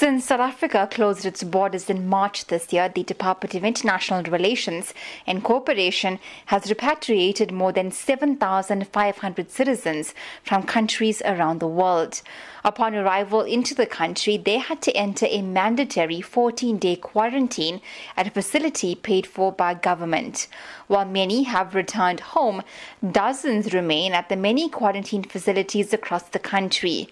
Since South Africa closed its borders in March this year, the Department of International Relations and Cooperation has repatriated more than 7,500 citizens from countries around the world. Upon arrival into the country, they had to enter a mandatory 14 day quarantine at a facility paid for by government. While many have returned home, dozens remain at the many quarantine facilities across the country.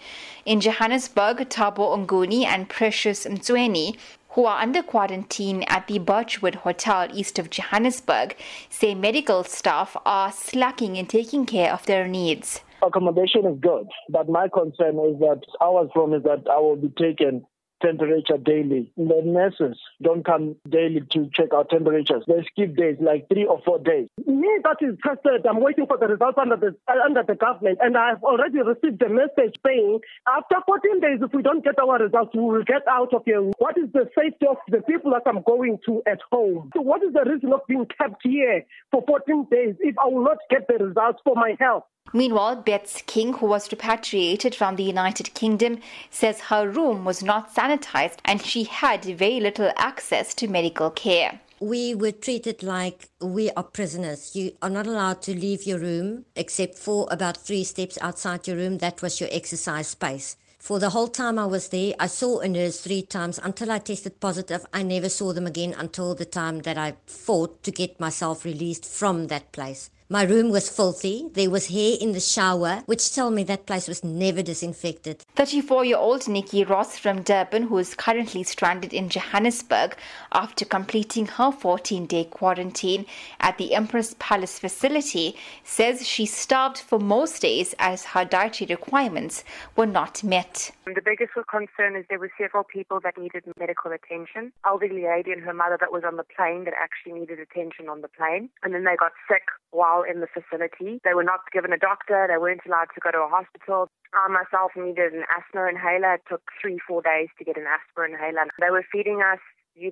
In Johannesburg, Thabo Onguni and Precious Mtsweni who are under quarantine at the Birchwood Hotel east of Johannesburg, say medical staff are slacking in taking care of their needs. Accommodation is good, but my concern is that our from is that I will be taken temperature daily. The nurses don't come daily to check our temperatures. They skip days, like three or four days. Me, that is tested. I'm waiting for the results under the under the government, and I've already received a message saying after 14 days, if we don't get our results, we will get out of here. What is the safety of the people that I'm going to at home? So what is the reason of being kept here for 14 days if I will not get the results for my health? Meanwhile, Bets King, who was repatriated from the United Kingdom, says her room was not sanitized and she had very little access to medical care. We were treated like we are prisoners. You are not allowed to leave your room except for about three steps outside your room. That was your exercise space. For the whole time I was there, I saw a nurse three times until I tested positive. I never saw them again until the time that I fought to get myself released from that place. My room was filthy. There was hair in the shower, which told me that place was never disinfected. 34 year old Nikki Ross from Durban, who is currently stranded in Johannesburg after completing her 14 day quarantine at the Emperors Palace facility, says she starved for most days as her dietary requirements were not met. The biggest concern is there were several people that needed medical attention. Elderly lady and her mother that was on the plane that actually needed attention on the plane. And then they got sick while in the facility. They were not given a doctor. They weren't allowed to go to a hospital. I myself needed an asthma inhaler. It took three, four days to get an asthma inhaler. They were feeding us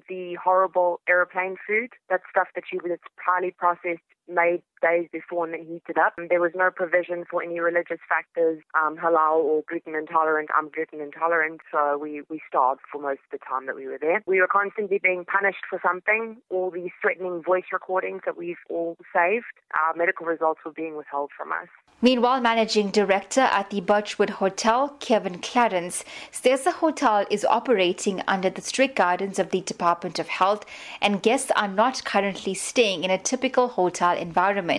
the horrible aeroplane food. That stuff that you that's highly processed, made days before and heated up. There was no provision for any religious factors, um, halal or gluten intolerant. I'm gluten intolerant, so we, we starved for most of the time that we were there. We were constantly being punished for something. All these threatening voice recordings that we've all saved, our medical results were being withheld from us. Meanwhile, managing director at the Birchwood Hotel, Kevin Clarence, says the hotel is operating under the strict guidance of the Department of Health and guests are not currently staying in a typical hotel environment,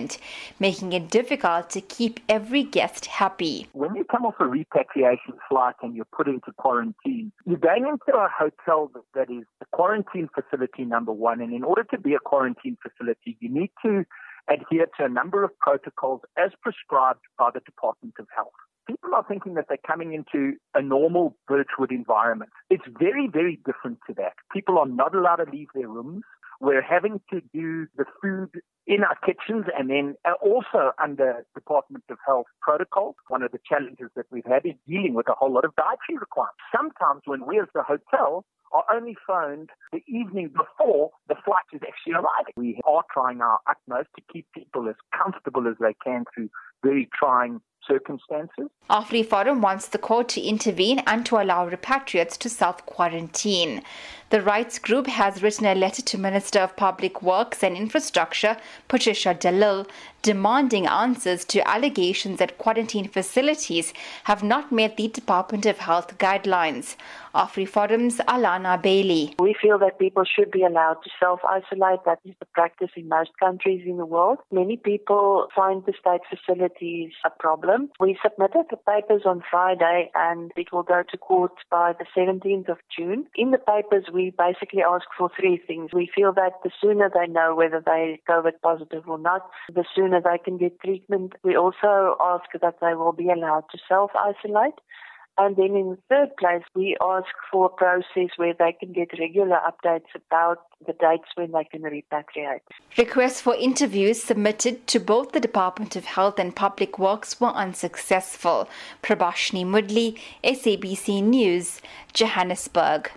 making it difficult to keep every guest happy. When you come off a repatriation flight and you're put into quarantine, you're going into a hotel that is a quarantine facility number one. And in order to be a quarantine facility, you need to adhere to a number of protocols as prescribed by the Department of Health. People are thinking that they're coming into a normal Birchwood environment. It's very, very different to that. People are not allowed to leave their rooms. We're having to do the food in our kitchens and then uh, also under Department of Health protocols. One of the challenges that we've had is dealing with a whole lot of dietary requirements. Sometimes when we as the hotel are only phoned the evening before the flight is actually arriving. We are trying our utmost to keep people as comfortable as they can through very trying circumstances. AfriForum wants the court to intervene and to allow repatriates to self quarantine. The rights group has written a letter to Minister of Public Works and Infrastructure, Patricia de Lille, demanding answers to allegations that quarantine facilities have not met the Department of Health guidelines. AfriForum's Alana Bailey. We feel that people should be allowed to self isolate. That is the practice in most countries in the world. Many people find the state facilities a problem. We submitted the papers on Friday and it will go to court by the 17th of June. In the papers, we basically ask for three things. We feel that the sooner they know whether they are COVID positive or not, the sooner they can get treatment. We also ask that they will be allowed to self isolate. And then in the third place, we ask for a process where they can get regular updates about the dates when they can repatriate. Requests for interviews submitted to both the Department of Health and Public Works were unsuccessful. Prabashni Moodley, SABC News, Johannesburg.